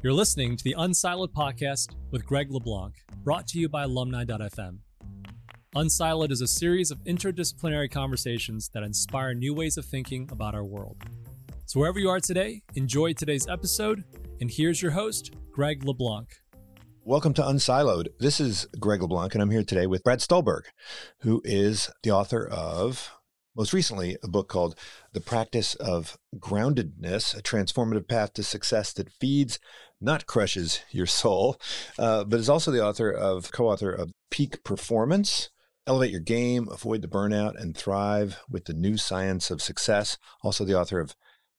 You're listening to the Unsiloed podcast with Greg LeBlanc, brought to you by alumni.fm. Unsiloed is a series of interdisciplinary conversations that inspire new ways of thinking about our world. So, wherever you are today, enjoy today's episode. And here's your host, Greg LeBlanc. Welcome to Unsiloed. This is Greg LeBlanc, and I'm here today with Brad Stulberg, who is the author of, most recently, a book called The Practice of Groundedness A Transformative Path to Success That Feeds, Not Crushes Your Soul, uh, but is also the author of, co author of Peak Performance. Elevate your game, avoid the burnout, and thrive with the new science of success. Also, the author of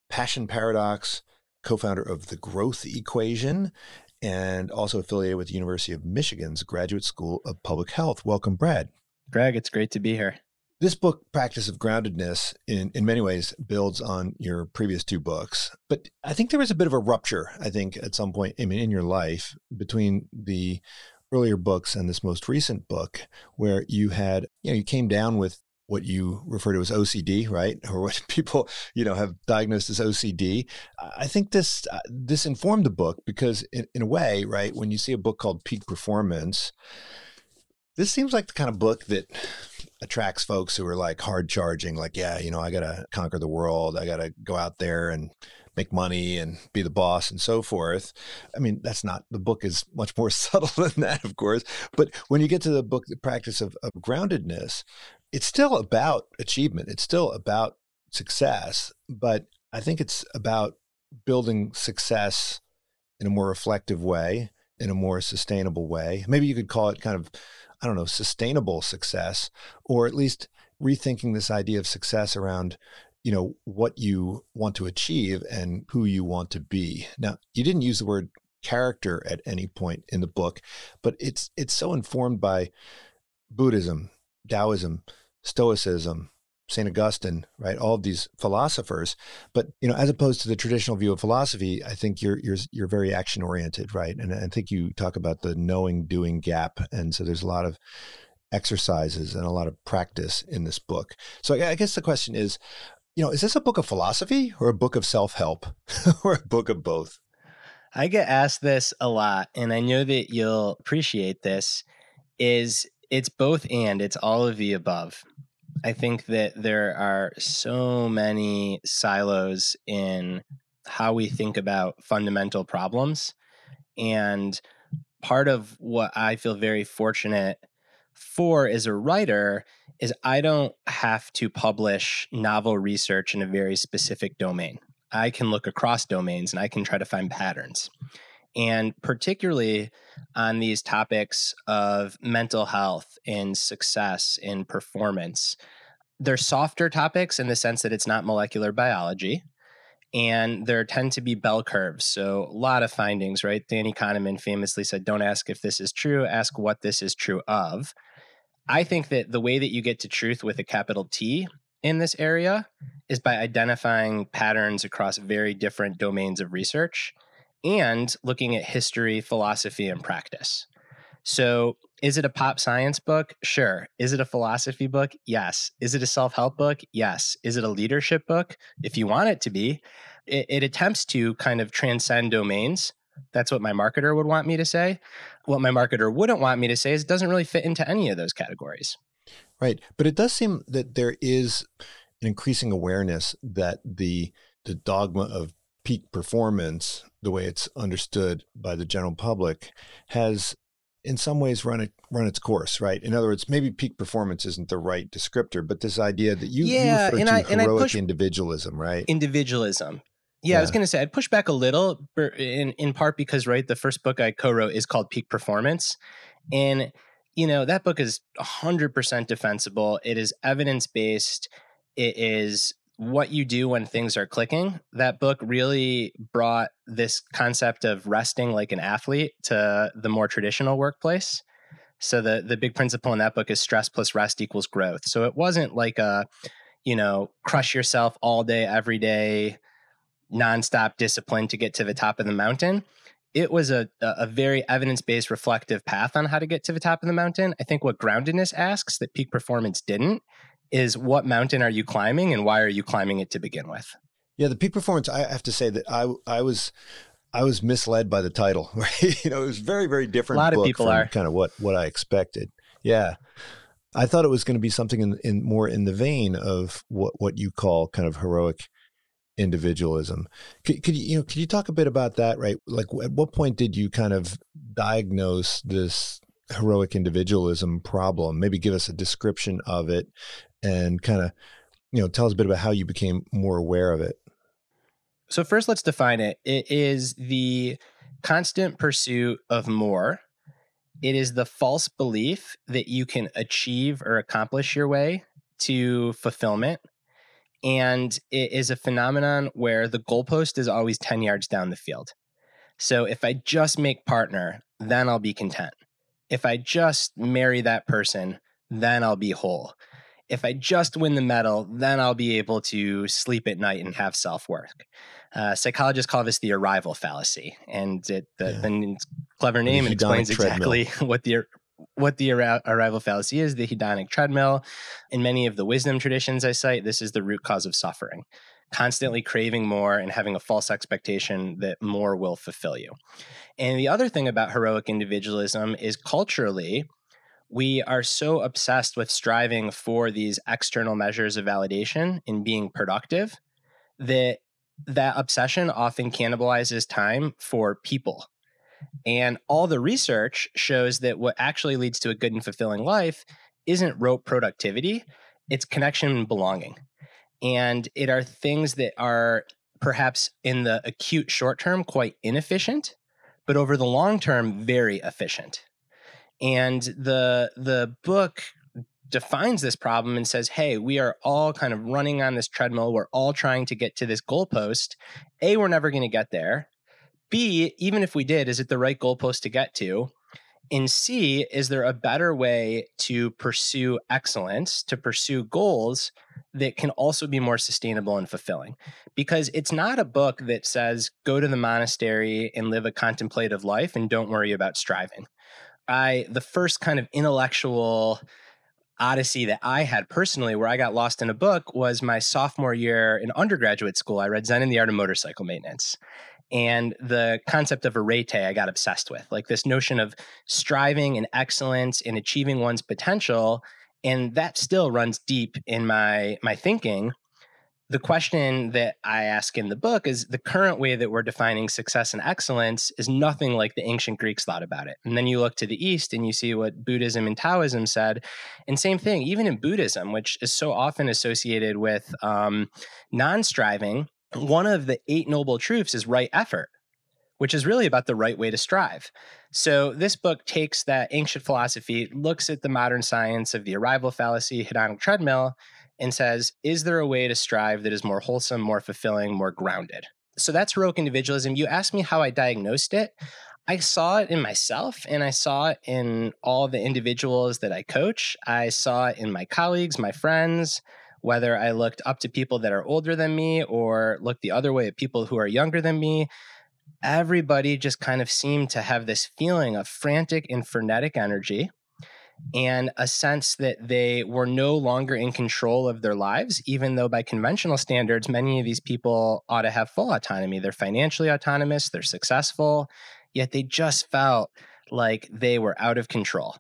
Passion Paradox, co founder of The Growth Equation, and also affiliated with the University of Michigan's Graduate School of Public Health. Welcome, Brad. Greg, it's great to be here. This book, Practice of Groundedness, in, in many ways builds on your previous two books. But I think there was a bit of a rupture, I think, at some point I mean, in your life between the earlier books and this most recent book, where you had, you know, you came down with what you refer to as OCD, right, or what people you know have diagnosed as OCD. I think this uh, this informed the book because in, in a way, right, when you see a book called Peak Performance, this seems like the kind of book that attracts folks who are like hard charging, like, yeah, you know, I got to conquer the world, I got to go out there and make money and be the boss and so forth. I mean, that's not the book is much more subtle than that, of course. But when you get to the book, the practice of, of groundedness, it's still about achievement. It's still about success, but I think it's about building success in a more reflective way, in a more sustainable way. Maybe you could call it kind of, I don't know, sustainable success, or at least rethinking this idea of success around, you know, what you want to achieve and who you want to be. Now, you didn't use the word character at any point in the book, but it's it's so informed by Buddhism, Taoism, Stoicism, St. Augustine, right? All of these philosophers. But, you know, as opposed to the traditional view of philosophy, I think you're you're you're very action oriented, right? And I think you talk about the knowing doing gap. And so there's a lot of exercises and a lot of practice in this book. So I guess the question is, you know, is this a book of philosophy or a book of self-help or a book of both? I get asked this a lot, and I know that you'll appreciate this. Is it's both and it's all of the above. I think that there are so many silos in how we think about fundamental problems. And part of what I feel very fortunate for as a writer is I don't have to publish novel research in a very specific domain. I can look across domains and I can try to find patterns. And particularly on these topics of mental health and success and performance, they're softer topics in the sense that it's not molecular biology. And there tend to be bell curves. So, a lot of findings, right? Danny Kahneman famously said, Don't ask if this is true, ask what this is true of. I think that the way that you get to truth with a capital T in this area is by identifying patterns across very different domains of research and looking at history, philosophy, and practice. So, is it a pop science book? Sure. Is it a philosophy book? Yes. Is it a self help book? Yes. Is it a leadership book? If you want it to be, it, it, attempts to kind of transcend domains. That's what my marketer would want me to say. What my marketer wouldn't want me to say is it doesn't really fit into any of those categories. Right. But it does seem that there is an increasing awareness that the the dogma of peak performance, the way it's understood by the general public, has in some ways run it run its course, right? In other words, maybe peak performance isn't the right descriptor, but this idea that you, yeah, you refer and to I, heroic individualism, right? Individualism. Yeah, yeah, I was going to say I'd push back a little, in in part because right, the first book I co-wrote is called Peak Performance, and you know that book is hundred percent defensible. It is evidence based. It is what you do when things are clicking. That book really brought this concept of resting like an athlete to the more traditional workplace. So the the big principle in that book is stress plus rest equals growth. So it wasn't like a, you know, crush yourself all day every day, nonstop discipline to get to the top of the mountain. It was a a very evidence based reflective path on how to get to the top of the mountain. I think what groundedness asks that peak performance didn't is what mountain are you climbing and why are you climbing it to begin with? Yeah, the peak performance. I have to say that I I was I was misled by the title. Right? you know, it was very, very different. A lot of people are kind of what what I expected. Yeah, I thought it was going to be something in, in more in the vein of what what you call kind of heroic individualism. Could, could you, you know could you talk a bit about that? Right, like at what point did you kind of diagnose this heroic individualism problem? Maybe give us a description of it, and kind of you know tell us a bit about how you became more aware of it. So first, let's define it. It is the constant pursuit of more. It is the false belief that you can achieve or accomplish your way to fulfillment and it is a phenomenon where the goalpost is always 10 yards down the field. So if I just make partner, then I'll be content. If I just marry that person, then I'll be whole. If I just win the medal, then I'll be able to sleep at night and have self worth. Uh, psychologists call this the arrival fallacy, and it, the, yeah. the clever name and explains exactly what the what the arrival fallacy is, the hedonic treadmill. In many of the wisdom traditions I cite, this is the root cause of suffering. Constantly craving more and having a false expectation that more will fulfill you. And the other thing about heroic individualism is culturally, we are so obsessed with striving for these external measures of validation and being productive that that obsession often cannibalizes time for people and all the research shows that what actually leads to a good and fulfilling life isn't rote productivity, it's connection and belonging. And it are things that are perhaps in the acute short term quite inefficient, but over the long term, very efficient. And the the book defines this problem and says, hey, we are all kind of running on this treadmill. We're all trying to get to this goalpost. A, we're never going to get there. B, even if we did, is it the right goalpost to get to? And C, is there a better way to pursue excellence, to pursue goals that can also be more sustainable and fulfilling? Because it's not a book that says go to the monastery and live a contemplative life and don't worry about striving. I the first kind of intellectual odyssey that I had personally where I got lost in a book was my sophomore year in undergraduate school. I read Zen and the Art of Motorcycle Maintenance and the concept of arete I got obsessed with, like this notion of striving and excellence and achieving one's potential, and that still runs deep in my my thinking. The question that I ask in the book is the current way that we're defining success and excellence is nothing like the ancient Greeks thought about it. And then you look to the East and you see what Buddhism and Taoism said. And same thing, even in Buddhism, which is so often associated with um, non striving, one of the eight noble truths is right effort, which is really about the right way to strive. So this book takes that ancient philosophy, looks at the modern science of the arrival fallacy, hedonic treadmill, and says, is there a way to strive that is more wholesome, more fulfilling, more grounded? So that's heroic individualism. You asked me how I diagnosed it. I saw it in myself and I saw it in all the individuals that I coach. I saw it in my colleagues, my friends whether I looked up to people that are older than me or looked the other way at people who are younger than me, everybody just kind of seemed to have this feeling of frantic and frenetic energy and a sense that they were no longer in control of their lives, even though by conventional standards, many of these people ought to have full autonomy. They're financially autonomous, they're successful, yet they just felt like they were out of control.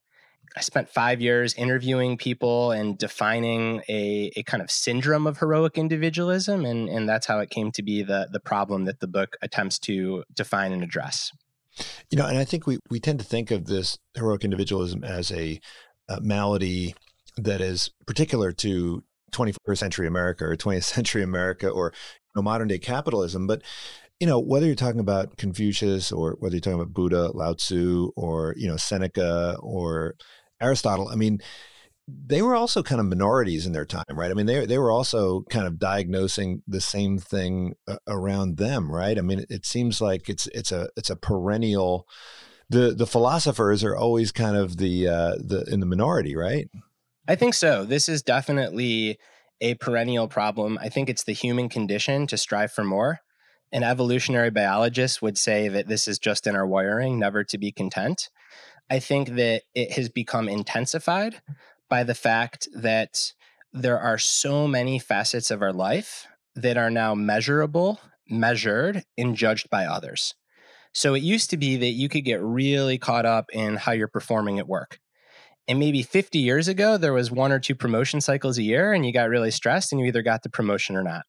I spent five years interviewing people and defining a, a kind of syndrome of heroic individualism, and, and that's how it came to be the the problem that the book attempts to define and address. You know, and I think we we tend to think of this heroic individualism as a, a malady that is particular to 21st century America or 20th century America or you know, modern day capitalism, but you know, whether you're talking about Confucius or whether you're talking about Buddha, Lao Tzu, or you know Seneca or Aristotle, I mean, they were also kind of minorities in their time, right? I mean, they they were also kind of diagnosing the same thing uh, around them, right? I mean, it seems like it's it's a it's a perennial. The the philosophers are always kind of the uh, the in the minority, right? I think so. This is definitely a perennial problem. I think it's the human condition to strive for more. An evolutionary biologist would say that this is just in our wiring, never to be content. I think that it has become intensified by the fact that there are so many facets of our life that are now measurable, measured, and judged by others. So it used to be that you could get really caught up in how you're performing at work. And maybe 50 years ago, there was one or two promotion cycles a year, and you got really stressed and you either got the promotion or not.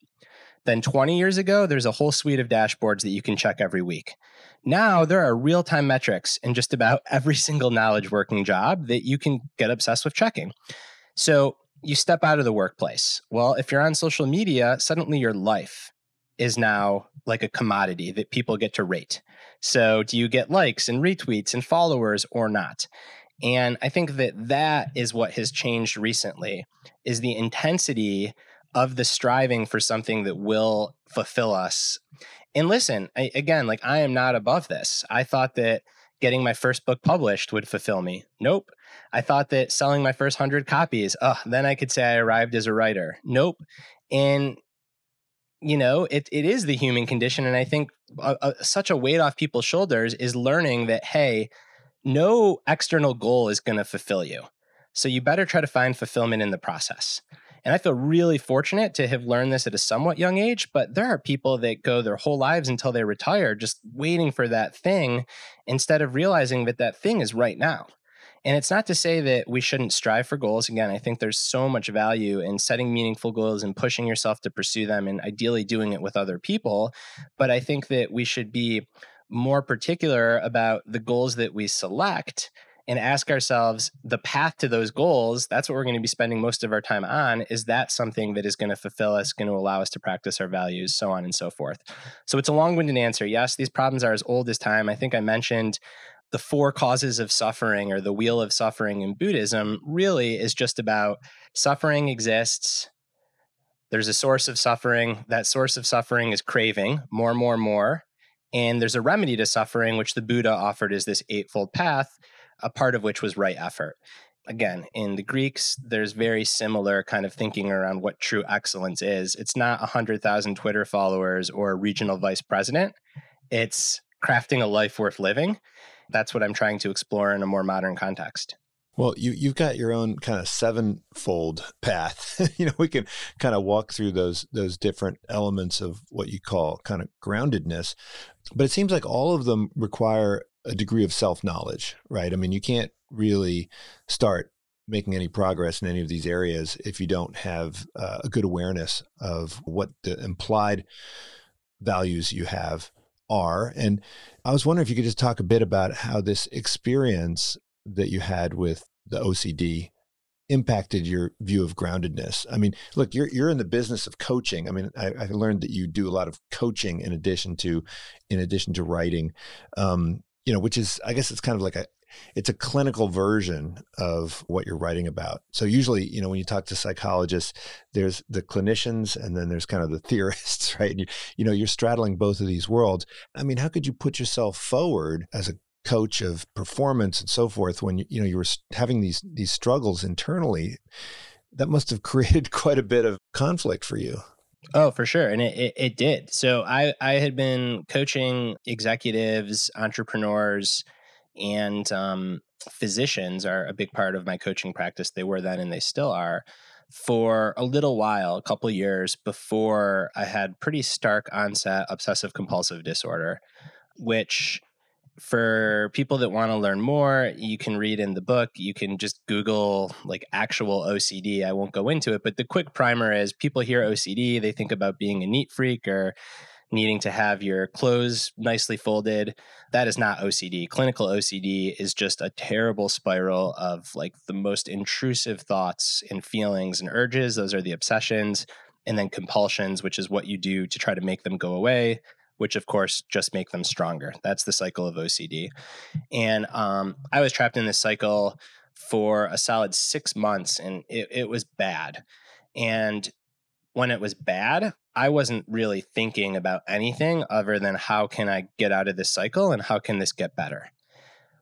Then 20 years ago, there's a whole suite of dashboards that you can check every week. Now there are real time metrics in just about every single knowledge working job that you can get obsessed with checking. So you step out of the workplace. Well, if you're on social media, suddenly your life is now like a commodity that people get to rate. So do you get likes and retweets and followers or not? And I think that that is what has changed recently is the intensity of the striving for something that will fulfill us. And listen, I, again, like I am not above this. I thought that getting my first book published would fulfill me. Nope. I thought that selling my first 100 copies, oh, then I could say I arrived as a writer. Nope. And you know, it it is the human condition and I think a, a, such a weight off people's shoulders is learning that hey, no external goal is going to fulfill you. So you better try to find fulfillment in the process. And I feel really fortunate to have learned this at a somewhat young age, but there are people that go their whole lives until they retire just waiting for that thing instead of realizing that that thing is right now. And it's not to say that we shouldn't strive for goals. Again, I think there's so much value in setting meaningful goals and pushing yourself to pursue them and ideally doing it with other people. But I think that we should be more particular about the goals that we select and ask ourselves the path to those goals that's what we're going to be spending most of our time on is that something that is going to fulfill us going to allow us to practice our values so on and so forth. So it's a long-winded answer. Yes these problems are as old as time. I think i mentioned the four causes of suffering or the wheel of suffering in buddhism really is just about suffering exists there's a source of suffering that source of suffering is craving more more more and there's a remedy to suffering which the buddha offered as this eightfold path a part of which was right effort. Again, in the Greeks, there's very similar kind of thinking around what true excellence is. It's not 100,000 Twitter followers or a regional vice president, it's crafting a life worth living. That's what I'm trying to explore in a more modern context. Well, you you've got your own kind of sevenfold path. you know, we can kind of walk through those those different elements of what you call kind of groundedness, but it seems like all of them require a degree of self knowledge, right? I mean, you can't really start making any progress in any of these areas if you don't have uh, a good awareness of what the implied values you have are. And I was wondering if you could just talk a bit about how this experience that you had with the OCD impacted your view of groundedness? I mean, look, you're you're in the business of coaching. I mean, I, I learned that you do a lot of coaching in addition to in addition to writing. Um, you know, which is, I guess it's kind of like a, it's a clinical version of what you're writing about. So usually, you know, when you talk to psychologists, there's the clinicians and then there's kind of the theorists, right? And you, you know, you're straddling both of these worlds. I mean, how could you put yourself forward as a coach of performance and so forth when you, you know you were having these these struggles internally? That must have created quite a bit of conflict for you. Oh, for sure. And it, it, it, did. So I, I had been coaching executives, entrepreneurs, and um, physicians are a big part of my coaching practice. They were then and they still are for a little while, a couple years before I had pretty stark onset obsessive compulsive disorder, which for people that want to learn more, you can read in the book. You can just Google like actual OCD. I won't go into it, but the quick primer is people hear OCD, they think about being a neat freak or needing to have your clothes nicely folded. That is not OCD. Clinical OCD is just a terrible spiral of like the most intrusive thoughts and feelings and urges. Those are the obsessions. And then compulsions, which is what you do to try to make them go away which of course just make them stronger. That's the cycle of OCD. And um, I was trapped in this cycle for a solid six months and it, it was bad. And when it was bad, I wasn't really thinking about anything other than how can I get out of this cycle and how can this get better.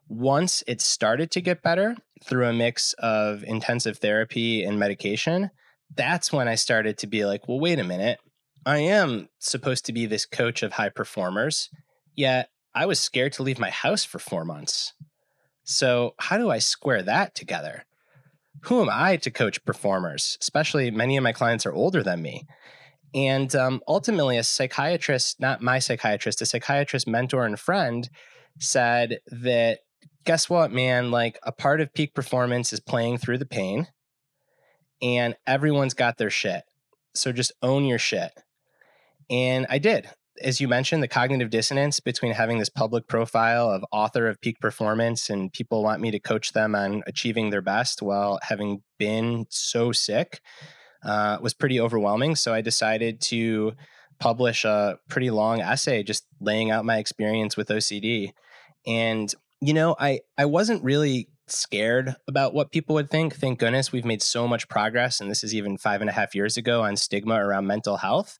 Once it started to get better through a mix of intensive therapy and medication, that's when I started to be like, well, wait a minute. I am supposed to be this coach of high performers, yet I was scared to leave my house for four months. So, how do I square that together? Who am I to coach performers? Especially many of my clients are older than me. And um, ultimately, a psychiatrist, not my psychiatrist, a psychiatrist mentor and friend said that, guess what, man? Like a part of peak performance is playing through the pain, and everyone's got their shit. So just own your shit. And I did. As you mentioned, the cognitive dissonance between having this public profile of author of peak performance and people want me to coach them on achieving their best while having been so sick uh, was pretty overwhelming. So I decided to publish a pretty long essay just laying out my experience with OCD. And, you know, I, I wasn't really scared about what people would think. Thank goodness we've made so much progress. And this is even five and a half years ago on stigma around mental health.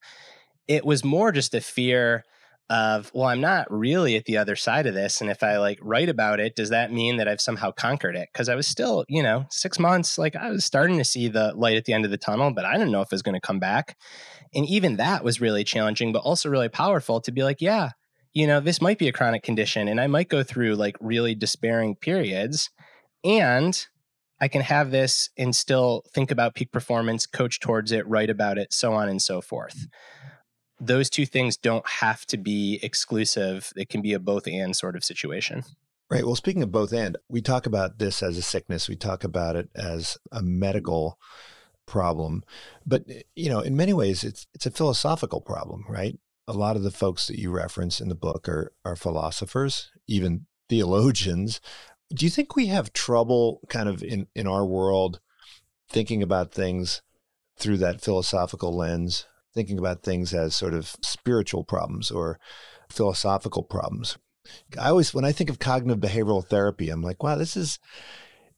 It was more just a fear of well i'm not really at the other side of this and if i like write about it does that mean that i've somehow conquered it? Because i was still you know six months like i was starting to see the light at the end of the tunnel but i didn't know if it was going to come back. And even that was really challenging but also really powerful to be like yeah you know this might be a chronic condition and i might go through like really despairing periods and i can have this and still think about peak performance coach towards it write about it so on and so forth those two things don't have to be exclusive. It can be a both and sort of situation. Right. Well, speaking of both and, we talk about this as a sickness. We talk about it as a medical problem, but eh, you know, in many ways, it's it's a philosophical problem, right? A lot of the folks that you reference in the book are are philosophers, even theologians. Do you think we have trouble, kind of in in our world, thinking about things through that philosophical lens? Thinking about things as sort of spiritual problems or philosophical problems. I always, when I think of cognitive behavioral therapy, I'm like, wow, this is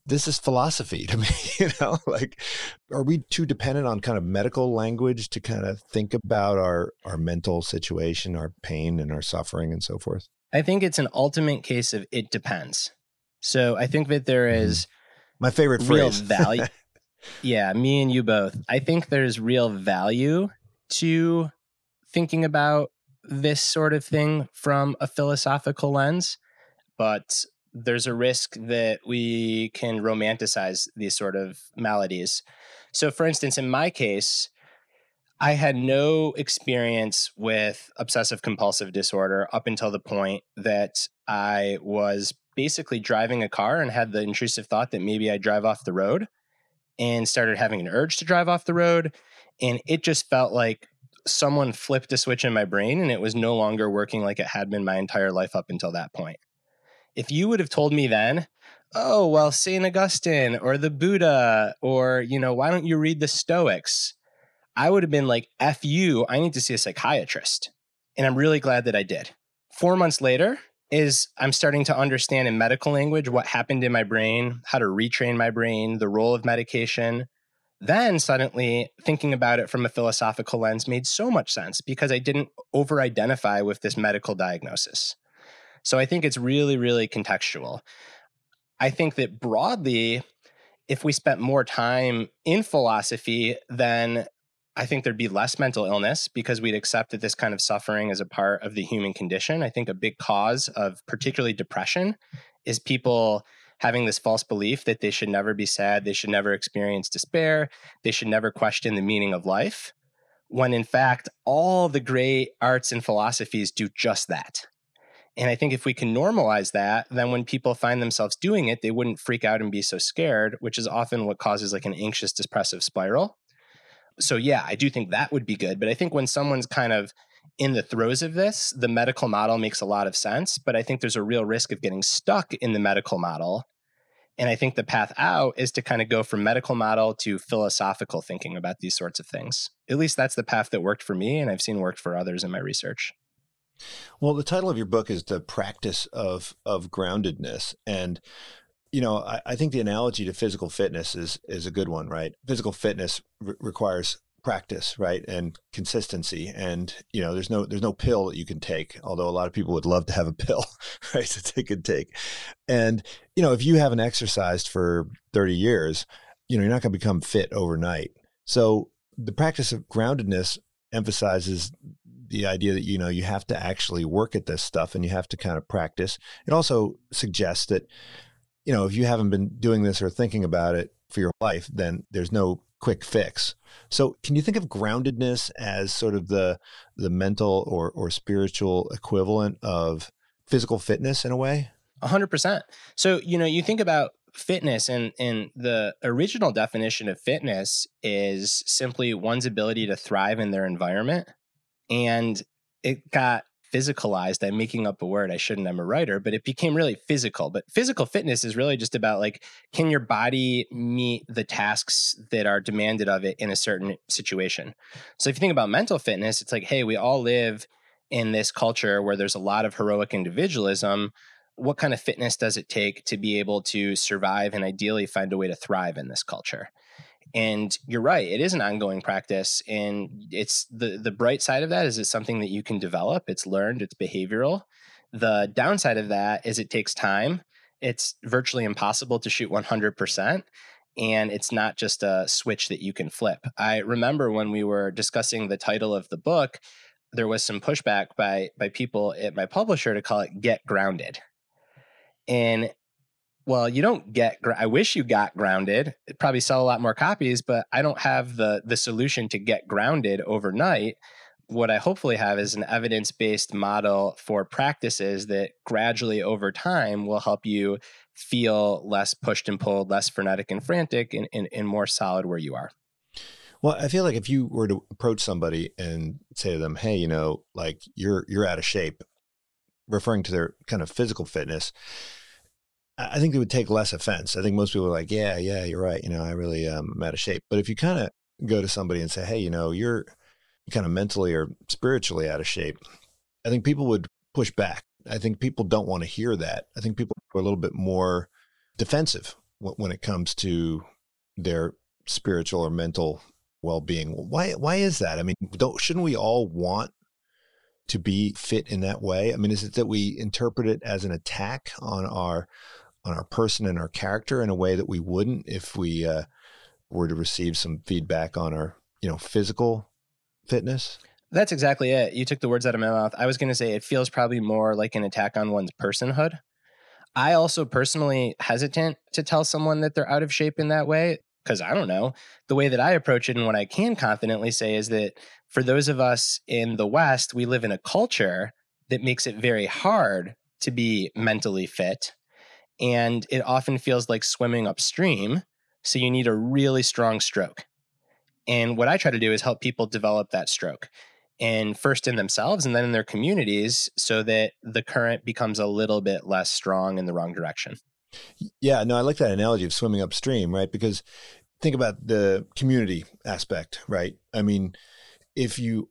this is philosophy to me. You know, like, are we too dependent on kind of medical language to kind of think about our our mental situation, our pain, and our suffering, and so forth? I think it's an ultimate case of it depends. So I think that there mm-hmm. is my favorite real phrase. value. yeah, me and you both. I think there's real value to thinking about this sort of thing from a philosophical lens, but there's a risk that we can romanticize these sort of maladies. So, for instance, in my case, I had no experience with obsessive compulsive disorder up until the point that I was basically driving a car and had the intrusive thought that maybe I'd drive off the road and started having an urge to drive off the road and it just felt like someone flipped a switch in my brain and it was no longer working like it had been my entire life up until that point. If you would have told me then, oh, well, St. Augustine or the Buddha, or, you know, why don't you read the Stoics? I would have been like, F you, I need to see a psychiatrist. And I'm really glad that I did. Four months later, is I'm starting to understand in medical language what happened in my brain, how to retrain my brain, the role of medication, then suddenly thinking about it from a philosophical lens made so much sense because I didn't over identify with this medical diagnosis. So I think it's really, really contextual. I think that broadly, if we spent more time in philosophy, then I think there'd be less mental illness because we'd accept that this kind of suffering is a part of the human condition. I think a big cause of particularly depression is people having this false belief that they should never be sad, they should never experience despair, they should never question the meaning of life, when in fact, all the great arts and philosophies do just that. And I think if we can normalize that, then when people find themselves doing it, they wouldn't freak out and be so scared, which is often what causes like an anxious depressive spiral. So, yeah, I do think that would be good. But I think when someone's kind of in the throes of this, the medical model makes a lot of sense. But I think there's a real risk of getting stuck in the medical model and I think the path out is to kind of go from medical model to philosophical thinking about these sorts of things. At least that's the path that worked for me, and I've seen worked for others in my research. Well, the title of your book is the practice of of groundedness, and you know I, I think the analogy to physical fitness is is a good one, right? Physical fitness re- requires practice right and consistency and you know there's no there's no pill that you can take although a lot of people would love to have a pill right to take and take. And you know if you haven't exercised for 30 years you know you're not going to become fit overnight. So the practice of groundedness emphasizes the idea that you know you have to actually work at this stuff and you have to kind of practice. It also suggests that you know if you haven't been doing this or thinking about it for your life then there's no quick fix. So, can you think of groundedness as sort of the the mental or or spiritual equivalent of physical fitness in a way? A hundred percent. So, you know, you think about fitness and and the original definition of fitness is simply one's ability to thrive in their environment and it got physicalized. I'm making up a word. I shouldn't. I'm a writer, but it became really physical. But physical fitness is really just about like, can your body meet the tasks that are demanded of it in a certain situation? So if you think about mental fitness, it's like, hey, we all live in this culture where there's a lot of heroic individualism. What kind of fitness does it take to be able to survive and ideally find a way to thrive in this culture? And you're right it is an ongoing practice and it's the the bright side of that is it's something that you can develop it's learned it's behavioral. The downside of that is it takes time it's virtually impossible to shoot 100% and it's not just a switch that you can flip. I remember when we were discussing the title of the book there was some pushback by by people at my publisher to call it get grounded. And well, you don't get. I wish you got grounded. It'd probably sell a lot more copies, but I don't have the the solution to get grounded overnight. What I hopefully have is an evidence based model for practices that gradually over time will help you feel less pushed and pulled, less frenetic and frantic, and, and, and more solid where you are. Well, I feel like if you were to approach somebody and say to them, "Hey, you know, like you're you're out of shape," referring to their kind of physical fitness, I think they would take less offense. I think most people are like, yeah, yeah, you're right. You know, I really um, am out of shape. But if you kind of go to somebody and say, hey, you know, you're kind of mentally or spiritually out of shape, I think people would push back. I think people don't want to hear that. I think people are a little bit more defensive when it comes to their spiritual or mental well-being. Why why is that? I mean, don't shouldn't we all want to be fit in that way? I mean, is it that we interpret it as an attack on our on our person and our character in a way that we wouldn't if we uh, were to receive some feedback on our you know physical fitness? That's exactly it. You took the words out of my mouth. I was going to say it feels probably more like an attack on one's personhood. I also personally hesitant to tell someone that they're out of shape in that way because i don't know. The way that i approach it and what i can confidently say is that for those of us in the west we live in a culture that makes it very hard to be mentally fit and it often feels like swimming upstream. So you need a really strong stroke. And what I try to do is help people develop that stroke and first in themselves and then in their communities so that the current becomes a little bit less strong in the wrong direction. Yeah, no, I like that analogy of swimming upstream, right? Because think about the community aspect, right? I mean, if you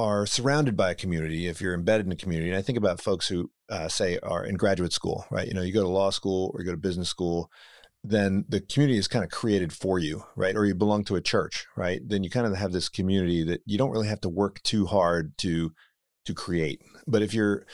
are surrounded by a community, if you're embedded in a community, and I think about folks who uh, say are in graduate school, right? You know, you go to law school or you go to business school, then the community is kind of created for you, right? Or you belong to a church, right? Then you kind of have this community that you don't really have to work too hard to to create. But if you're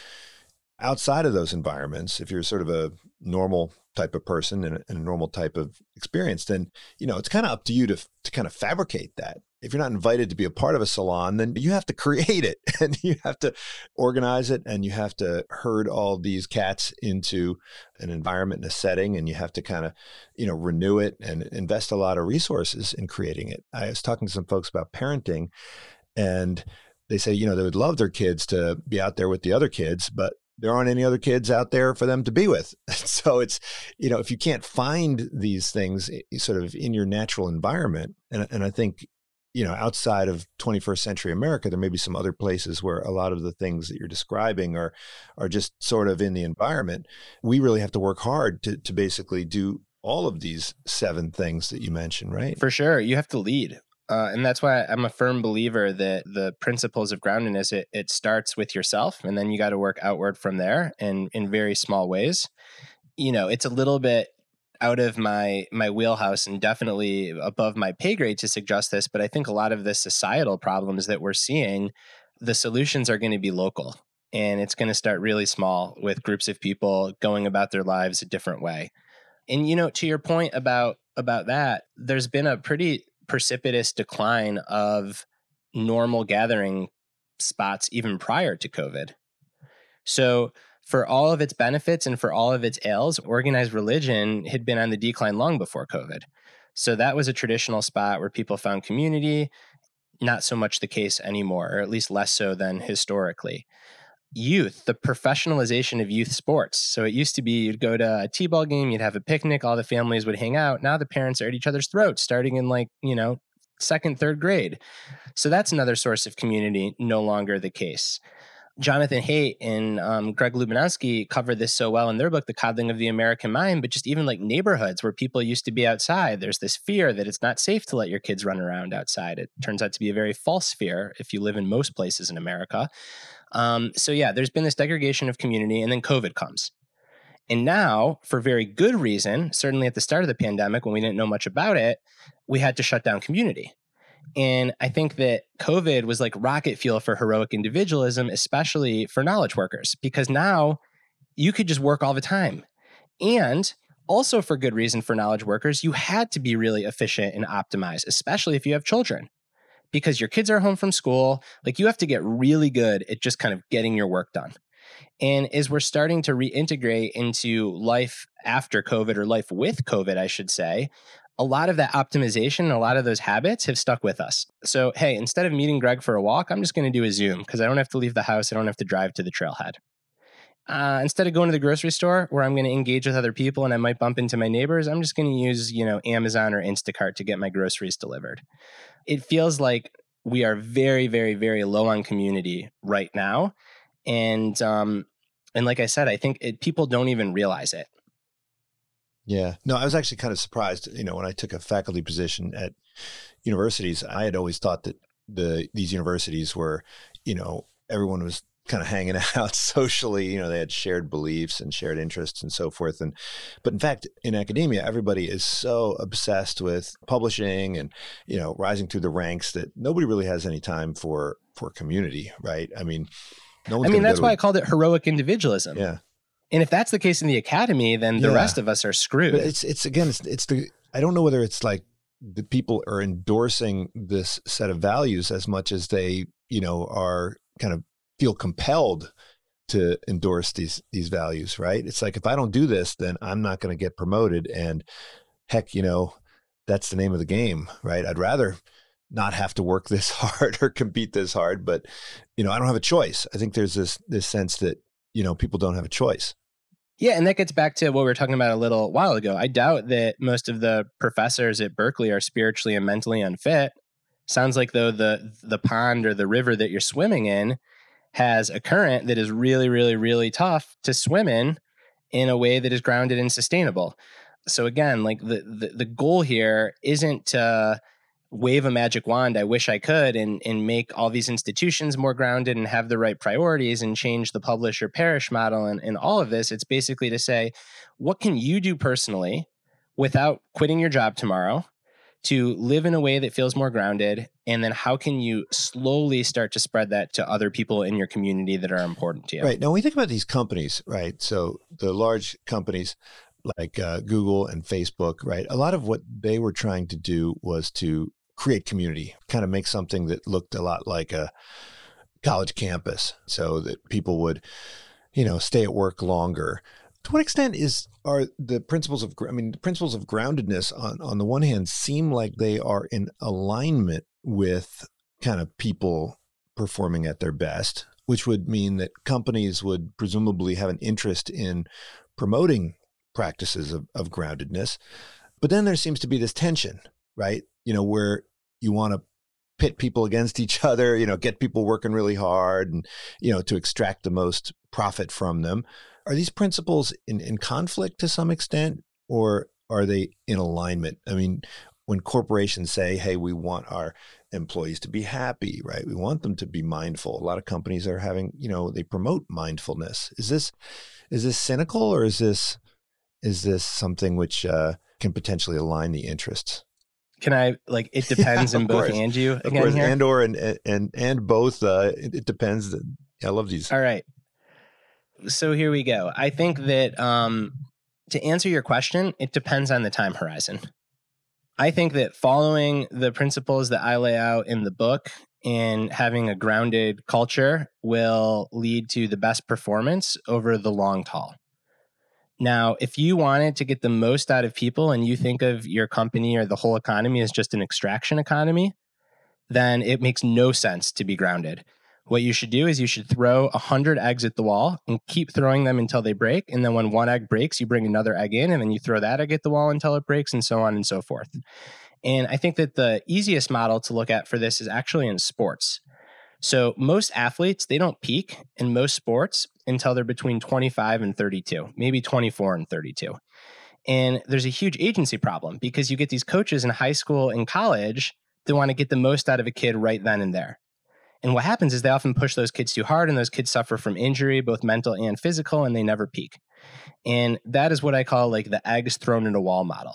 outside of those environments, if you're sort of a normal type of person and a, and a normal type of experience, then you know it's kind of up to you to to kind of fabricate that if you're not invited to be a part of a salon, then you have to create it and you have to organize it and you have to herd all these cats into an environment and a setting and you have to kind of, you know, renew it and invest a lot of resources in creating it. I was talking to some folks about parenting and they say, you know, they would love their kids to be out there with the other kids, but there aren't any other kids out there for them to be with. So it's, you know, if you can't find these things eh, sort of in your natural environment, and, and I think you know, outside of 21st century America, there may be some other places where a lot of the things that you're describing are are just sort of in the environment. We really have to work hard to to basically do all of these seven things that you mentioned, right? For sure, you have to lead. Uh, and that's why I'm a firm believer that the principles of groundedness it, it starts with yourself, and then you got to work outward from there, and in very small ways. You know, it's a little bit out of my my wheelhouse and definitely above my pay grade to suggest this but i think a lot of the societal problems that we're seeing the solutions are going to be local and it's going to start really small with groups of people going about their lives a different way. And you know to your point about about that there's been a pretty precipitous decline of normal gathering spots even prior to covid. So for all of its benefits and for all of its ails, organized religion had been on the decline long before COVID. So that was a traditional spot where people found community. Not so much the case anymore, or at least less so than historically. Youth, the professionalization of youth sports. So it used to be you'd go to a T ball game, you'd have a picnic, all the families would hang out. Now the parents are at each other's throats, starting in like, you know, second, third grade. So that's another source of community, no longer the case. Jonathan Haidt and um, Greg Lukianoff cover this so well in their book, The Coddling of the American Mind. But just even like neighborhoods where people used to be outside, there's this fear that it's not safe to let your kids run around outside. It turns out to be a very false fear if you live in most places in America. Um, so, yeah, there's been this degradation of community, and then COVID comes. And now, for very good reason, certainly at the start of the pandemic when we didn't know much about it, we had to shut down community. And I think that COVID was like rocket fuel for heroic individualism, especially for knowledge workers, because now you could just work all the time. And also, for good reason for knowledge workers, you had to be really efficient and optimized, especially if you have children, because your kids are home from school. Like you have to get really good at just kind of getting your work done. And as we're starting to reintegrate into life after COVID or life with COVID, I should say, a lot of that optimization, a lot of those habits have stuck with us. So, hey, instead of meeting Greg for a walk, I'm just going to do a Zoom because I don't have to leave the house. I don't have to drive to the trailhead. Uh, instead of going to the grocery store where I'm going to engage with other people and I might bump into my neighbors, I'm just going to use, you know, Amazon or Instacart to get my groceries delivered. It feels like we are very, very, very low on community right now, and um, and like I said, I think it, people don't even realize it. Yeah. No, I was actually kind of surprised. You know, when I took a faculty position at universities, I had always thought that the these universities were, you know, everyone was kind of hanging out socially you know they had shared beliefs and shared interests and so forth and but in fact in academia everybody is so obsessed with publishing and you know rising through the ranks that nobody really has any time for for community right i mean no i mean that's why a, i called it heroic individualism yeah and if that's the case in the academy, then the yeah. rest of us are screwed. But it's it's again it's it's the I don't know whether it's like the people are endorsing this set of values as much as they you know are kind of feel compelled to endorse these these values right it's like if i don't do this then i'm not going to get promoted and heck you know that's the name of the game right i'd rather not have to work this hard or compete this hard but you know i don't have a choice i think there's this this sense that you know people don't have a choice yeah, and that gets back to what we were talking about a little while ago. I doubt that most of the professors at Berkeley are spiritually and mentally unfit. Sounds like though the the pond or the river that you're swimming in has a current that is really, really, really tough to swim in in a way that is grounded and sustainable. So again, like the the, the goal here isn't to wave a magic wand i wish i could and and make all these institutions more grounded and have the right priorities and change the publish or perish model and, and all of this it's basically to say what can you do personally without quitting your job tomorrow to live in a way that feels more grounded and then how can you slowly start to spread that to other people in your community that are important to you right now we think about these companies right so the large companies like uh, Google and Facebook, right? A lot of what they were trying to do was to create community, kind of make something that looked a lot like a college campus so that people would, you know, stay at work longer. To what extent is are the principles of I mean the principles of groundedness on on the one hand seem like they are in alignment with kind of people performing at their best, which would mean that companies would presumably have an interest in promoting practices of, of groundedness. But then there seems to be this tension, right? You know, where you want to pit people against each other, you know, get people working really hard and, you know, to extract the most profit from them. Are these principles in, in conflict to some extent or are they in alignment? I mean, when corporations say, hey, we want our employees to be happy, right? We want them to be mindful. A lot of companies are having, you know, they promote mindfulness. Is this is this cynical or is this is this something which uh, can potentially align the interests? Can I like it depends yeah, in both course. and you of course here? and or and and and both uh it, it depends I love these. All right. So here we go. I think that um to answer your question, it depends on the time horizon. I think that following the principles that I lay out in the book and having a grounded culture will lead to the best performance over the long haul. Now, if you wanted to get the most out of people and you think of your company or the whole economy as just an extraction economy, then it makes no sense to be grounded. What you should do is you should throw 100 eggs at the wall and keep throwing them until they break. And then when one egg breaks, you bring another egg in and then you throw that egg at the wall until it breaks and so on and so forth. And I think that the easiest model to look at for this is actually in sports. So most athletes, they don't peak in most sports until they're between 25 and 32, maybe 24 and 32. And there's a huge agency problem because you get these coaches in high school and college that want to get the most out of a kid right then and there. And what happens is they often push those kids too hard, and those kids suffer from injury, both mental and physical, and they never peak. And that is what I call like the eggs thrown in a wall model.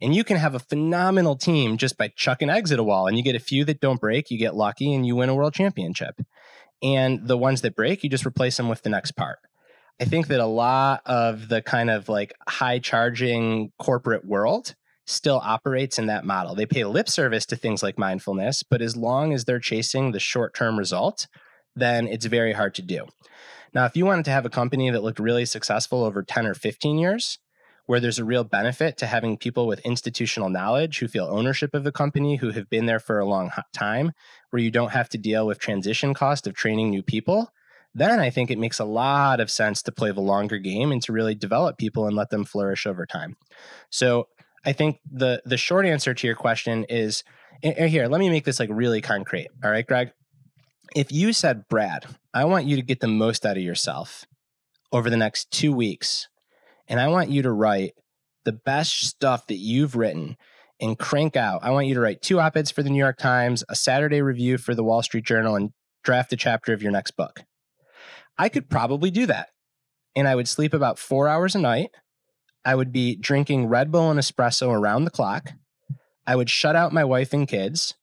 And you can have a phenomenal team just by chucking eggs at a wall. And you get a few that don't break, you get lucky, and you win a world championship. And the ones that break, you just replace them with the next part. I think that a lot of the kind of like high charging corporate world still operates in that model. They pay lip service to things like mindfulness, but as long as they're chasing the short term result, then it's very hard to do. Now, if you wanted to have a company that looked really successful over 10 or 15 years, where there's a real benefit to having people with institutional knowledge who feel ownership of the company, who have been there for a long time, where you don't have to deal with transition cost of training new people, then I think it makes a lot of sense to play the longer game and to really develop people and let them flourish over time. So I think the the short answer to your question is here, let me make this like really concrete. All right, Greg. If you said, Brad, I want you to get the most out of yourself over the next two weeks and I want you to write the best stuff that you've written and crank out. I want you to write two op eds for the New York Times, a Saturday review for the Wall Street Journal, and draft a chapter of your next book. I could probably do that. And I would sleep about four hours a night. I would be drinking Red Bull and espresso around the clock. I would shut out my wife and kids.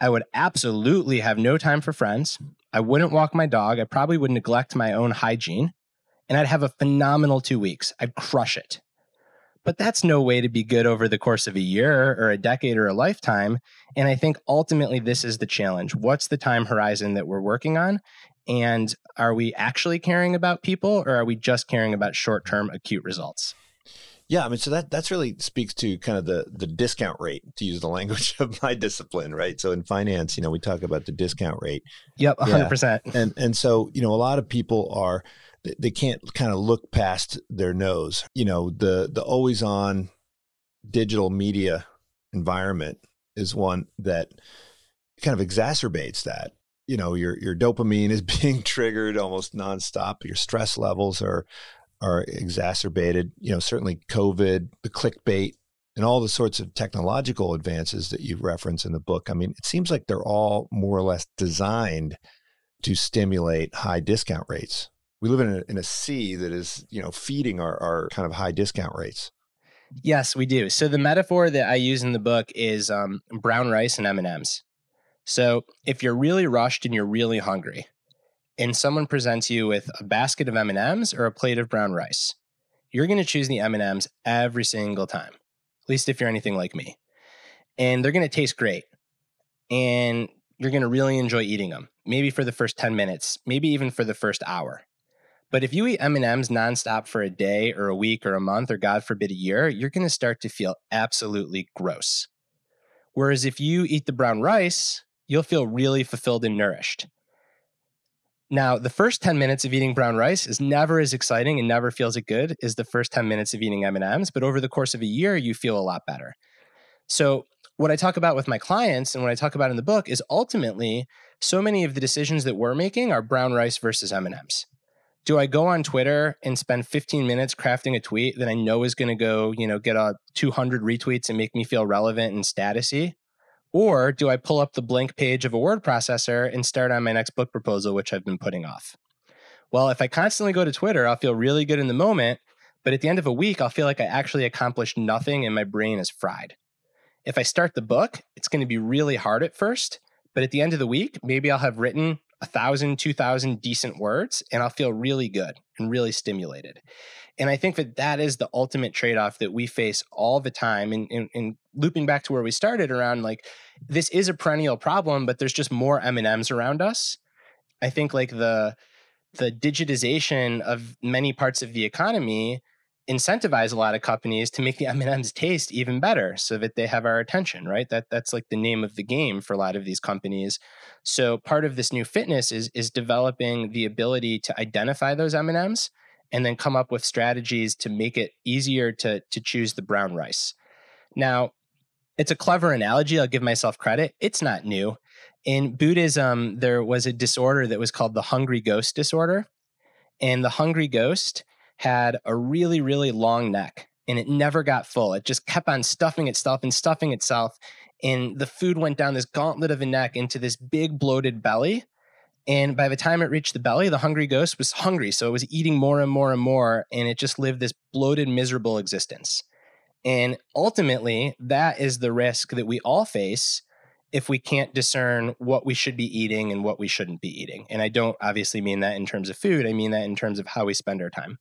I would absolutely have no time for friends. I wouldn't walk my dog. I probably would neglect my own hygiene and I'd have a phenomenal two weeks. I'd crush it. But that's no way to be good over the course of a year or a decade or a lifetime. And I think ultimately this is the challenge. What's the time horizon that we're working on? And are we actually caring about people or are we just caring about short term acute results? Yeah, I mean, so that that's really speaks to kind of the the discount rate, to use the language of my discipline, right? So in finance, you know, we talk about the discount rate. Yep, hundred yeah. percent. And and so you know, a lot of people are they can't kind of look past their nose. You know, the the always on digital media environment is one that kind of exacerbates that. You know, your your dopamine is being triggered almost nonstop. Your stress levels are are exacerbated. You know, certainly COVID, the clickbait, and all the sorts of technological advances that you reference in the book. I mean, it seems like they're all more or less designed to stimulate high discount rates we live in a, in a sea that is you know feeding our, our kind of high discount rates. Yes we do. So the metaphor that i use in the book is um, brown rice and m&ms. So if you're really rushed and you're really hungry and someone presents you with a basket of m&ms or a plate of brown rice you're going to choose the m&ms every single time at least if you're anything like me. And they're going to taste great and you're going to really enjoy eating them maybe for the first 10 minutes maybe even for the first hour but if you eat M&Ms nonstop for a day or a week or a month or God forbid a year, you're going to start to feel absolutely gross. Whereas if you eat the brown rice, you'll feel really fulfilled and nourished. Now, the first 10 minutes of eating brown rice is never as exciting and never feels as good as the first 10 minutes of eating M&Ms, but over the course of a year you feel a lot better. So, what I talk about with my clients and what I talk about in the book is ultimately so many of the decisions that we're making are brown rice versus M&Ms do I go on Twitter and spend 15 minutes crafting a tweet that I know is going to go, you know, get a 200 retweets and make me feel relevant and statusy? Or do I pull up the blank page of a word processor and start on my next book proposal, which I've been putting off? Well, if I constantly go to Twitter, I'll feel really good in the moment, but at the end of a week, I'll feel like I actually accomplished nothing and my brain is fried. If I start the book, it's going to be really hard at first, but at the end of the week, maybe I'll have written a thousand, two thousand decent words, and I'll feel really good and really stimulated. And I think that that is the ultimate trade off that we face all the time. And, and, and, looping back to where we started around, like this is a perennial problem, but there's just more M and M's around us. I think like the the digitization of many parts of the economy incentivize a lot of companies to make the M&Ms taste even better so that they have our attention, right? That that's like the name of the game for a lot of these companies. So part of this new fitness is is developing the ability to identify those M&Ms and then come up with strategies to make it easier to to choose the brown rice. Now, it's a clever analogy. I'll give myself credit. It's not new. In Buddhism, there was a disorder that was called the hungry ghost disorder. And the hungry ghost had a really, really long neck and it never got full. It just kept on stuffing itself and stuffing itself. And the food went down this gauntlet of a neck into this big bloated belly. And by the time it reached the belly, the hungry ghost was hungry. So it was eating more and more and more. And it just lived this bloated, miserable existence. And ultimately, that is the risk that we all face if we can't discern what we should be eating and what we shouldn't be eating. And I don't obviously mean that in terms of food, I mean that in terms of how we spend our time.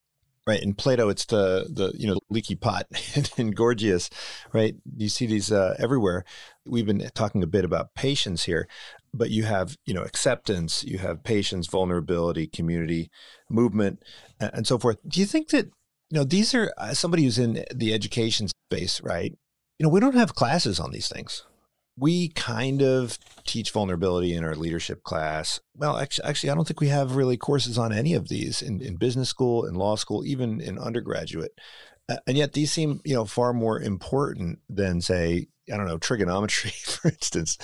Right. In Plato, it's the the you know leaky pot. in Gorgias, right? You see these uh, everywhere. We've been talking a bit about patience here, but you have you know acceptance, you have patience, vulnerability, community, movement, and so forth. Do you think that you know these are uh, somebody who's in the education space, right? You know, we don't have classes on these things we kind of teach vulnerability in our leadership class. Well, actually, actually, I don't think we have really courses on any of these in, in business school, in law school, even in undergraduate. Uh, and yet these seem, you know, far more important than say, I don't know, trigonometry, for instance.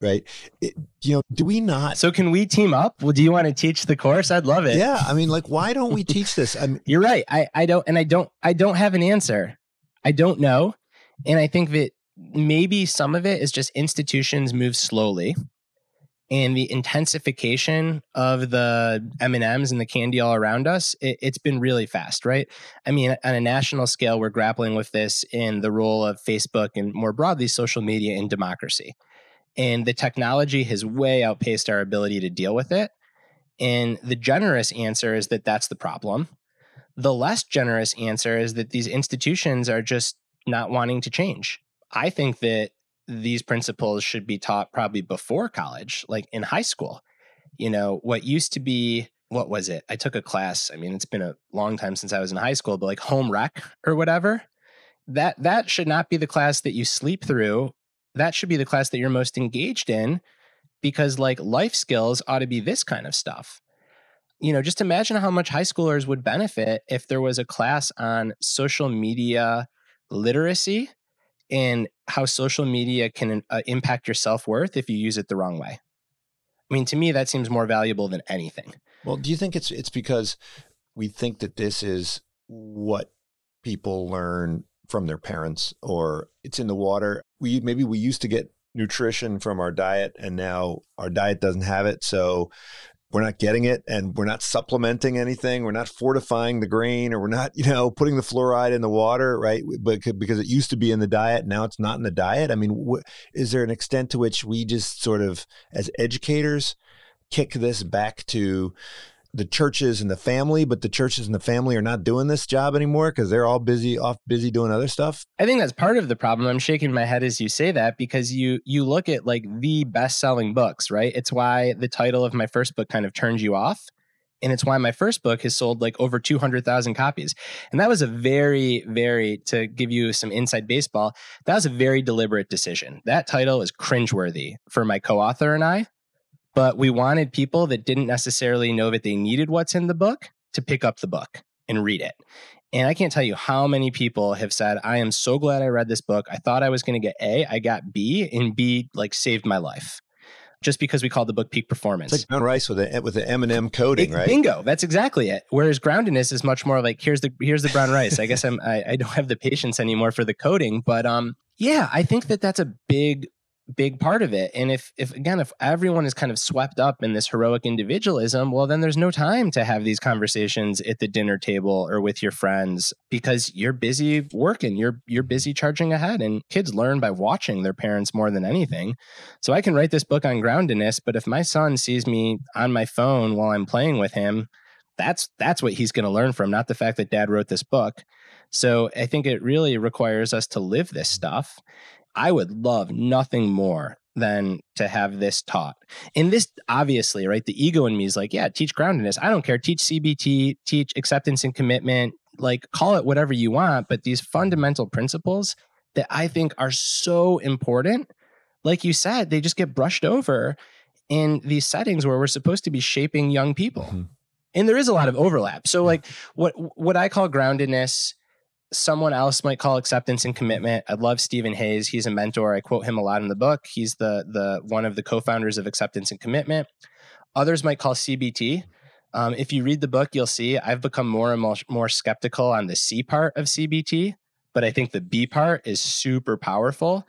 Right. It, you know, do we not? So can we team up? Well, do you want to teach the course? I'd love it. Yeah. I mean, like, why don't we teach this? I mean, You're right. I, I don't, and I don't, I don't have an answer. I don't know. And I think that maybe some of it is just institutions move slowly and the intensification of the m&ms and the candy all around us it, has been really fast right? I mean on a national scale we're grappling with this in the role of facebook and more broadly social media in democracy. And the technology has way outpaced our ability to deal with it. And the generous answer is that that's the problem. The less generous answer is that these institutions are just not wanting to change I think that these principles should be taught probably before college, like in high school. You know, what used to be what was it? I took a class. I mean, it's been a long time since I was in high school, but like home rec or whatever. That that should not be the class that you sleep through. That should be the class that you're most engaged in because like life skills ought to be this kind of stuff. You know, just imagine how much high schoolers would benefit if there was a class on social media literacy and how social media can uh, impact your self worth if you use it the wrong way. I mean, to me, that seems more valuable than anything. Well, do you think it's it's because we think that this is what people learn from their parents, or it's in the water? We maybe we used to get nutrition from our diet, and now our diet doesn't have it, so we're not getting it and we're not supplementing anything. We're not fortifying the grain or we're not, you know, putting the fluoride in the water, right? But because it used to be in the diet, now it's not in the diet. I mean, is there an extent to which we just sort of, as educators, kick this back to the churches and the family, but the churches and the family are not doing this job anymore because they're all busy off busy doing other stuff. I think that's part of the problem. I'm shaking my head as you say that because you you look at like the best selling books, right? It's why the title of my first book kind of turns you off. And it's why my first book has sold like over 200,000 copies. And that was a very, very, to give you some inside baseball, that was a very deliberate decision. That title is cringeworthy for my co author and I but we wanted people that didn't necessarily know that they needed what's in the book to pick up the book and read it. And I can't tell you how many people have said, I am so glad I read this book. I thought I was going to get A, I got B, and B like saved my life. Just because we called the book peak performance. It's like brown rice with a with the M and M coating, it, right? Bingo, that's exactly it. Whereas groundedness is much more like here's the here's the brown rice. I guess I'm I, I don't have the patience anymore for the coating, but um yeah, I think that that's a big big part of it. And if if again if everyone is kind of swept up in this heroic individualism, well then there's no time to have these conversations at the dinner table or with your friends because you're busy working, you're you're busy charging ahead and kids learn by watching their parents more than anything. So I can write this book on groundedness, but if my son sees me on my phone while I'm playing with him, that's that's what he's going to learn from, not the fact that dad wrote this book. So I think it really requires us to live this stuff I would love nothing more than to have this taught. And this, obviously, right? The ego in me is like, yeah, teach groundedness. I don't care. Teach CBT, teach acceptance and commitment, like call it whatever you want, but these fundamental principles that I think are so important, like you said, they just get brushed over in these settings where we're supposed to be shaping young people. Mm-hmm. And there is a lot of overlap. So like what what I call groundedness, someone else might call acceptance and commitment. I love Steven Hayes. He's a mentor. I quote him a lot in the book. He's the the one of the co-founders of acceptance and commitment. Others might call CBT. Um, if you read the book, you'll see I've become more and more, more skeptical on the C part of CBT, but I think the B part is super powerful.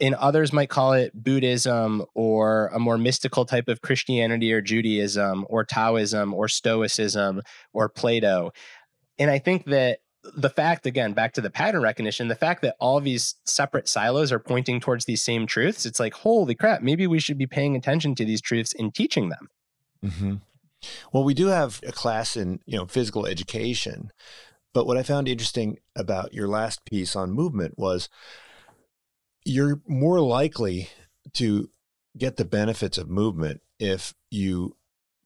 And others might call it Buddhism or a more mystical type of Christianity or Judaism or Taoism or Stoicism or Plato. And I think that the fact again back to the pattern recognition the fact that all these separate silos are pointing towards these same truths it's like holy crap maybe we should be paying attention to these truths and teaching them mm-hmm. well we do have a class in you know physical education but what i found interesting about your last piece on movement was you're more likely to get the benefits of movement if you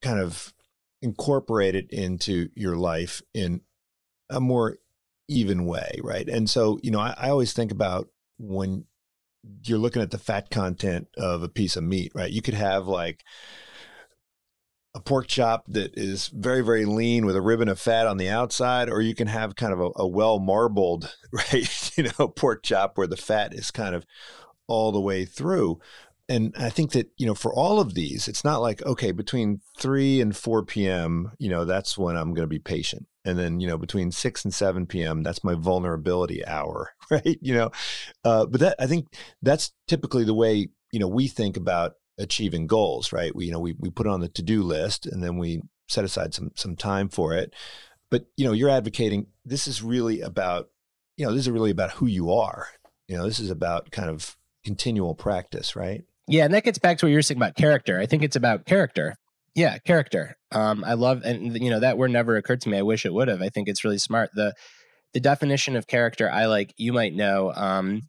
kind of incorporate it into your life in a more even way, right? And so, you know, I, I always think about when you're looking at the fat content of a piece of meat, right? You could have like a pork chop that is very, very lean with a ribbon of fat on the outside, or you can have kind of a, a well marbled, right? you know, pork chop where the fat is kind of all the way through. And I think that, you know, for all of these, it's not like, okay, between 3 and 4 p.m., you know, that's when I'm going to be patient and then you know between 6 and 7 p.m that's my vulnerability hour right? You know uh, but that i think that's typically the way you know we think about achieving goals right? We you know we, we put on the to-do list and then we set aside some some time for it. But you know you're advocating this is really about you know this is really about who you are. You know this is about kind of continual practice right? Yeah and that gets back to what you're saying about character. I think it's about character yeah, character. Um, I love, and you know that word never occurred to me. I wish it would have. I think it's really smart. the The definition of character I like, you might know. Um,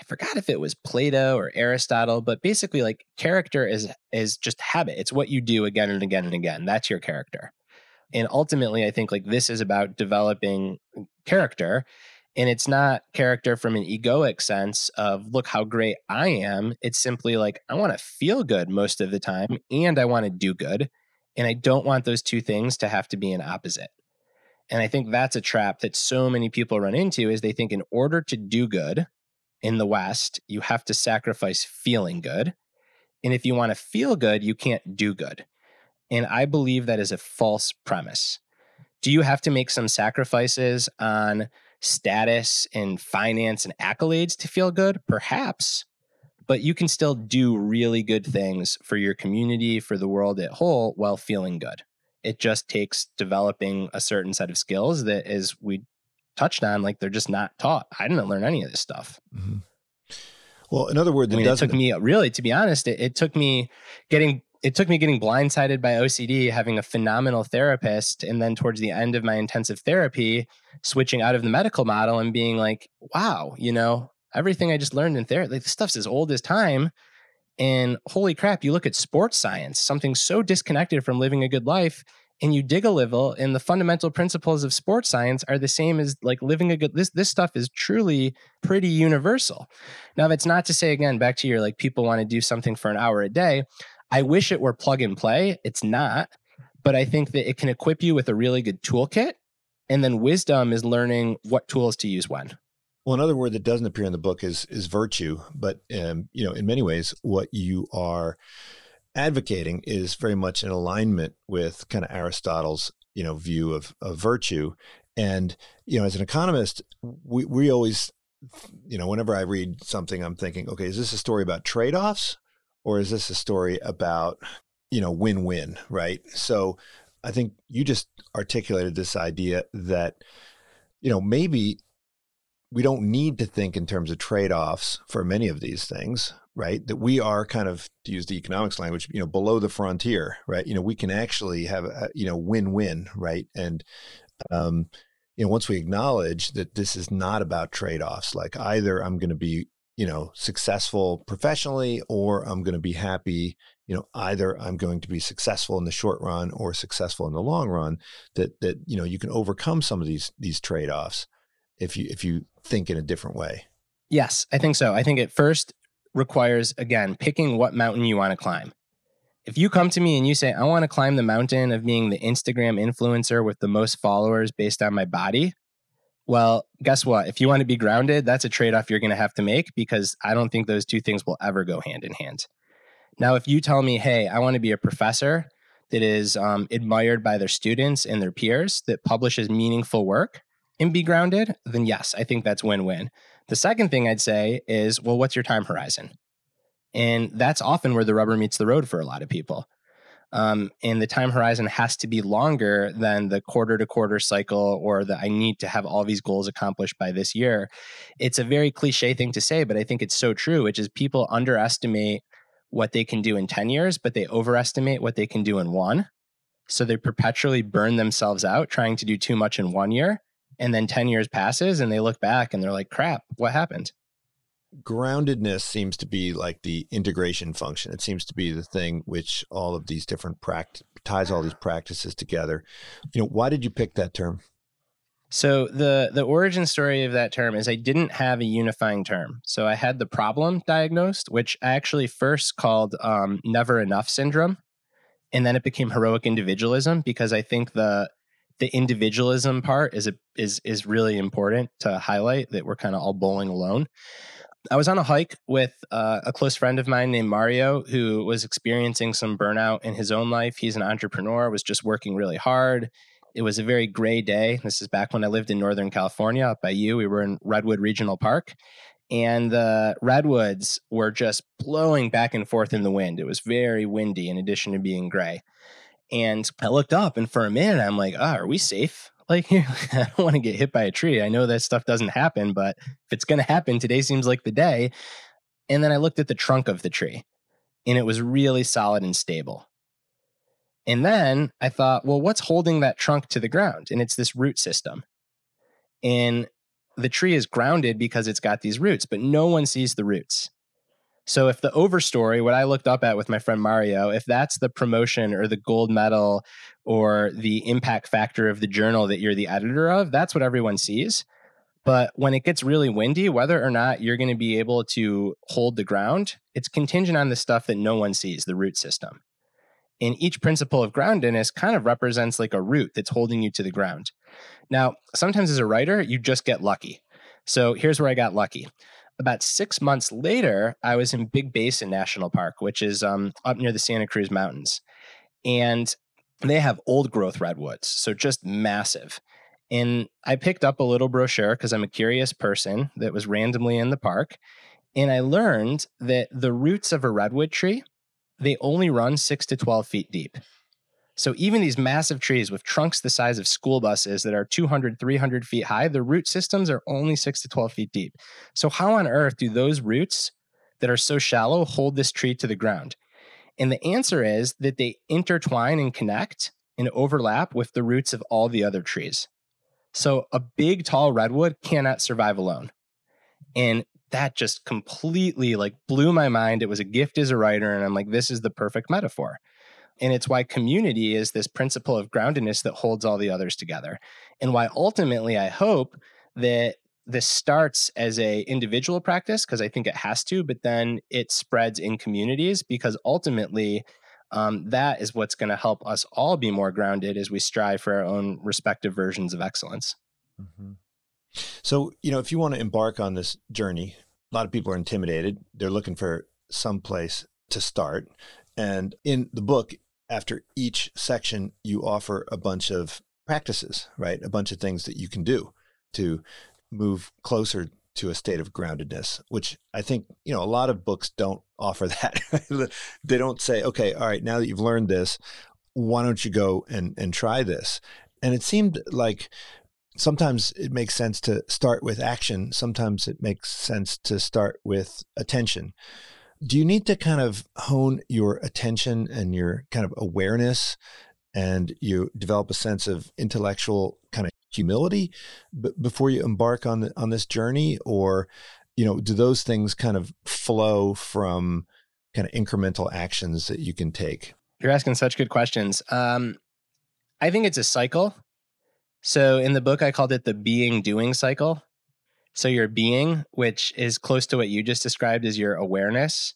I forgot if it was Plato or Aristotle, but basically, like character is is just habit. It's what you do again and again and again. That's your character. And ultimately, I think like this is about developing character and it's not character from an egoic sense of, look how great I am. It's simply like, I want to feel good most of the time and I want to do good. And I don't want those two things to have to be an opposite. And I think that's a trap that so many people run into is they think in order to do good in the West, you have to sacrifice feeling good. And if you want to feel good, you can't do good. And I believe that is a false premise. Do you have to make some sacrifices on status and finance and accolades to feel good? Perhaps. But you can still do really good things for your community, for the world at whole, while feeling good. It just takes developing a certain set of skills that, as we touched on, like they're just not taught. I didn't learn any of this stuff. Mm-hmm. Well, in other words, I mean, it took me really, to be honest, it, it took me getting it took me getting blindsided by OCD, having a phenomenal therapist, and then towards the end of my intensive therapy, switching out of the medical model and being like, wow, you know, everything I just learned in therapy, like, this stuff's as old as time. And holy crap, you look at sports science, something so disconnected from living a good life, and you dig a little, and the fundamental principles of sports science are the same as like living a good this this stuff is truly pretty universal. Now, it's not to say again, back to your like people want to do something for an hour a day. I wish it were plug and play. It's not, but I think that it can equip you with a really good toolkit. And then wisdom is learning what tools to use when. Well, another word that doesn't appear in the book is is virtue, but um, you know, in many ways, what you are advocating is very much in alignment with kind of Aristotle's you know view of of virtue. And you know, as an economist, we we always you know, whenever I read something, I'm thinking, okay, is this a story about trade offs or is this a story about you know win-win right? So i think you just articulated this idea that you know maybe we don't need to think in terms of trade-offs for many of these things right? That we are kind of to use the economics language you know below the frontier right? You know we can actually have a you know win-win right? And um you know once we acknowledge that this is not about trade-offs like either i'm going to be you know, successful professionally or I'm going to be happy, you know, either I'm going to be successful in the short run or successful in the long run that that you know, you can overcome some of these these trade-offs if you if you think in a different way. Yes, I think so. I think it first requires again picking what mountain you want to climb. If you come to me and you say I want to climb the mountain of being the Instagram influencer with the most followers based on my body, well, guess what? If you want to be grounded, that's a trade off you're going to have to make because I don't think those two things will ever go hand in hand. Now, if you tell me, hey, I want to be a professor that is um, admired by their students and their peers, that publishes meaningful work and be grounded, then yes, I think that's win win. The second thing I'd say is, well, what's your time horizon? And that's often where the rubber meets the road for a lot of people. Um, and the time horizon has to be longer than the quarter to quarter cycle or the I need to have all these goals accomplished by this year. It's a very cliche thing to say, but I think it's so true, which is people underestimate what they can do in 10 years, but they overestimate what they can do in one. So they perpetually burn themselves out trying to do too much in one year. And then 10 years passes and they look back and they're like, crap, what happened? Groundedness seems to be like the integration function. It seems to be the thing which all of these different practice ties all these practices together. You know, why did you pick that term? So the the origin story of that term is I didn't have a unifying term. So I had the problem diagnosed, which I actually first called um, never enough syndrome, and then it became heroic individualism because I think the the individualism part is a, is is really important to highlight that we're kind of all bowling alone. I was on a hike with uh, a close friend of mine named Mario, who was experiencing some burnout in his own life. He's an entrepreneur, was just working really hard. It was a very gray day. This is back when I lived in Northern California, up by you. We were in Redwood Regional Park, and the redwoods were just blowing back and forth in the wind. It was very windy, in addition to being gray. And I looked up, and for a minute, I'm like, oh, are we safe? Like, I don't want to get hit by a tree. I know that stuff doesn't happen, but if it's going to happen, today seems like the day. And then I looked at the trunk of the tree, and it was really solid and stable. And then I thought, well, what's holding that trunk to the ground? And it's this root system. And the tree is grounded because it's got these roots, but no one sees the roots. So if the overstory, what I looked up at with my friend Mario, if that's the promotion or the gold medal or the impact factor of the journal that you're the editor of, that's what everyone sees. But when it gets really windy, whether or not you're going to be able to hold the ground, it's contingent on the stuff that no one sees, the root system. And each principle of groundedness kind of represents like a root that's holding you to the ground. Now, sometimes as a writer, you just get lucky. So here's where I got lucky about six months later, I was in Big Basin National Park, which is um, up near the Santa Cruz Mountains. And they have old growth redwoods, so just massive. And I picked up a little brochure because I'm a curious person that was randomly in the park. And I learned that the roots of a redwood tree, they only run six to 12 feet deep. So even these massive trees with trunks the size of school buses that are 200, 300 feet high, the root systems are only six to 12 feet deep. So how on earth do those roots that are so shallow hold this tree to the ground? And the answer is that they intertwine and connect and overlap with the roots of all the other trees. So a big tall redwood cannot survive alone. And that just completely like blew my mind. It was a gift as a writer and I'm like this is the perfect metaphor. And it's why community is this principle of groundedness that holds all the others together. And why ultimately I hope that this starts as a individual practice because I think it has to, but then it spreads in communities because ultimately um, that is what's going to help us all be more grounded as we strive for our own respective versions of excellence. Mm-hmm. So, you know, if you want to embark on this journey, a lot of people are intimidated. They're looking for some place to start. And in the book, after each section, you offer a bunch of practices, right? A bunch of things that you can do to move closer to a state of groundedness, which I think, you know, a lot of books don't offer that. they don't say, okay, all right, now that you've learned this, why don't you go and, and try this? And it seemed like sometimes it makes sense to start with action. Sometimes it makes sense to start with attention do you need to kind of hone your attention and your kind of awareness and you develop a sense of intellectual kind of humility b- before you embark on the, on this journey or you know, do those things kind of flow from kind of incremental actions that you can take? You're asking such good questions. Um, I think it's a cycle. So in the book, I called it the being doing cycle. So your being, which is close to what you just described as your awareness,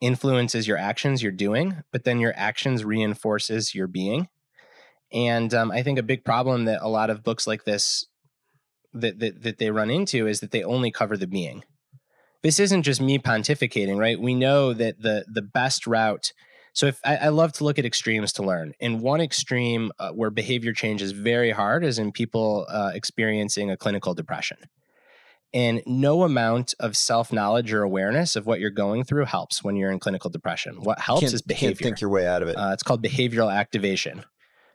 influences your actions you're doing, but then your actions reinforces your being. And um, I think a big problem that a lot of books like this that, that that they run into is that they only cover the being. This isn't just me pontificating, right? We know that the the best route. So if I, I love to look at extremes to learn, in one extreme uh, where behavior change is very hard is in people uh, experiencing a clinical depression. And no amount of self knowledge or awareness of what you're going through helps when you're in clinical depression. What helps is behavior. Can't think your way out of it. Uh, it's called behavioral activation.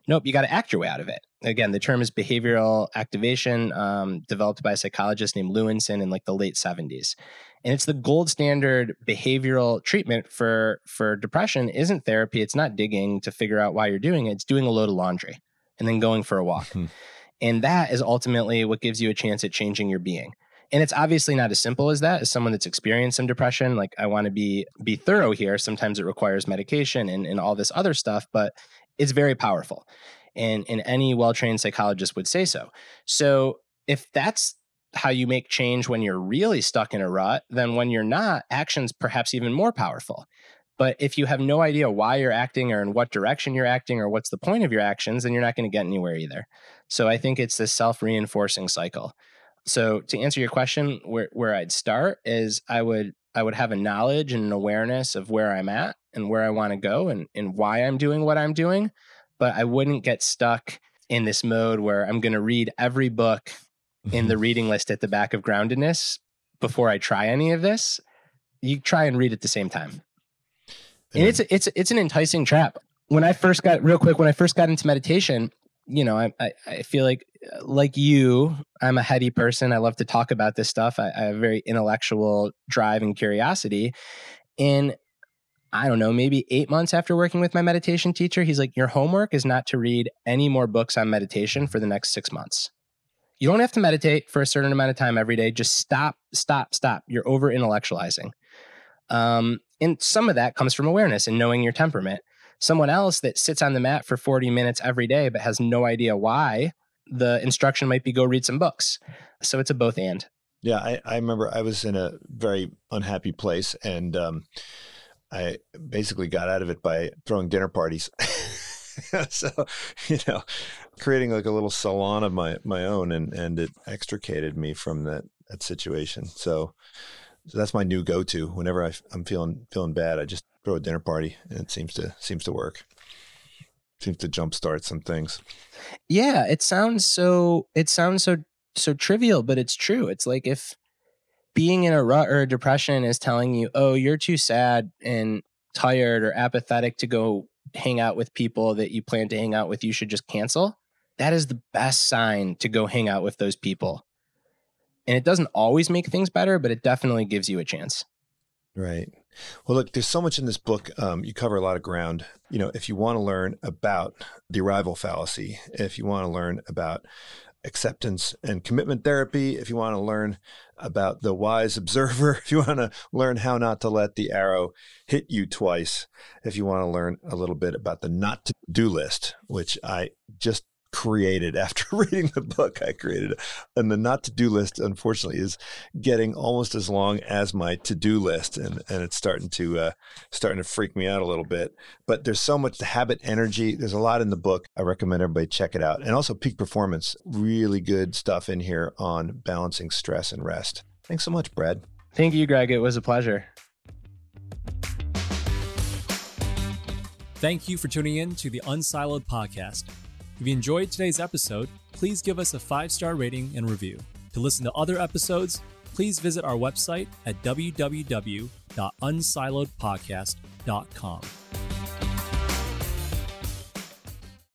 Nope, you got to act your way out of it. Again, the term is behavioral activation, um, developed by a psychologist named Lewinsohn in like the late 70s. And it's the gold standard behavioral treatment for for depression. Isn't therapy? It's not digging to figure out why you're doing it. It's doing a load of laundry and then going for a walk. Hmm. and that is ultimately what gives you a chance at changing your being. And it's obviously not as simple as that. As someone that's experienced some depression, like I want to be be thorough here. Sometimes it requires medication and, and all this other stuff, but it's very powerful. And, and any well trained psychologist would say so. So if that's how you make change when you're really stuck in a rut, then when you're not, action's perhaps even more powerful. But if you have no idea why you're acting or in what direction you're acting or what's the point of your actions, then you're not going to get anywhere either. So I think it's this self reinforcing cycle. So to answer your question, where, where I'd start is I would I would have a knowledge and an awareness of where I'm at and where I want to go and, and why I'm doing what I'm doing. But I wouldn't get stuck in this mode where I'm going to read every book in the mm-hmm. reading list at the back of groundedness before I try any of this. You try and read at the same time. And it's it's it's an enticing trap. When I first got real quick, when I first got into meditation, you know, I, I, I feel like like you, I'm a heady person. I love to talk about this stuff. I, I have very intellectual drive and curiosity. And I don't know, maybe eight months after working with my meditation teacher, he's like, Your homework is not to read any more books on meditation for the next six months. You don't have to meditate for a certain amount of time every day. Just stop, stop, stop. You're over intellectualizing. Um, and some of that comes from awareness and knowing your temperament. Someone else that sits on the mat for 40 minutes every day but has no idea why, the instruction might be go read some books. So it's a both and. Yeah, I, I remember I was in a very unhappy place and um, I basically got out of it by throwing dinner parties. so, you know, creating like a little salon of my my own and and it extricated me from that that situation. So so that's my new go-to whenever I, am feeling feeling bad. I just throw a dinner party, and it seems to seems to work. Seems to jumpstart some things. Yeah, it sounds so. It sounds so so trivial, but it's true. It's like if being in a rut or a depression is telling you, "Oh, you're too sad and tired or apathetic to go hang out with people that you plan to hang out with, you should just cancel." That is the best sign to go hang out with those people. And it doesn't always make things better, but it definitely gives you a chance. Right. Well, look, there's so much in this book. Um, you cover a lot of ground. You know, if you want to learn about the arrival fallacy, if you want to learn about acceptance and commitment therapy, if you want to learn about the wise observer, if you want to learn how not to let the arrow hit you twice, if you want to learn a little bit about the not to do list, which I just created after reading the book I created. And the not to do list, unfortunately, is getting almost as long as my to do list. And, and it's starting to, uh, starting to freak me out a little bit. But there's so much the habit energy. There's a lot in the book. I recommend everybody check it out. And also peak performance, really good stuff in here on balancing stress and rest. Thanks so much, Brad. Thank you, Greg. It was a pleasure. Thank you for tuning in to the Unsiloed podcast. If you enjoyed today's episode, please give us a five star rating and review. To listen to other episodes, please visit our website at www.unsiloedpodcast.com.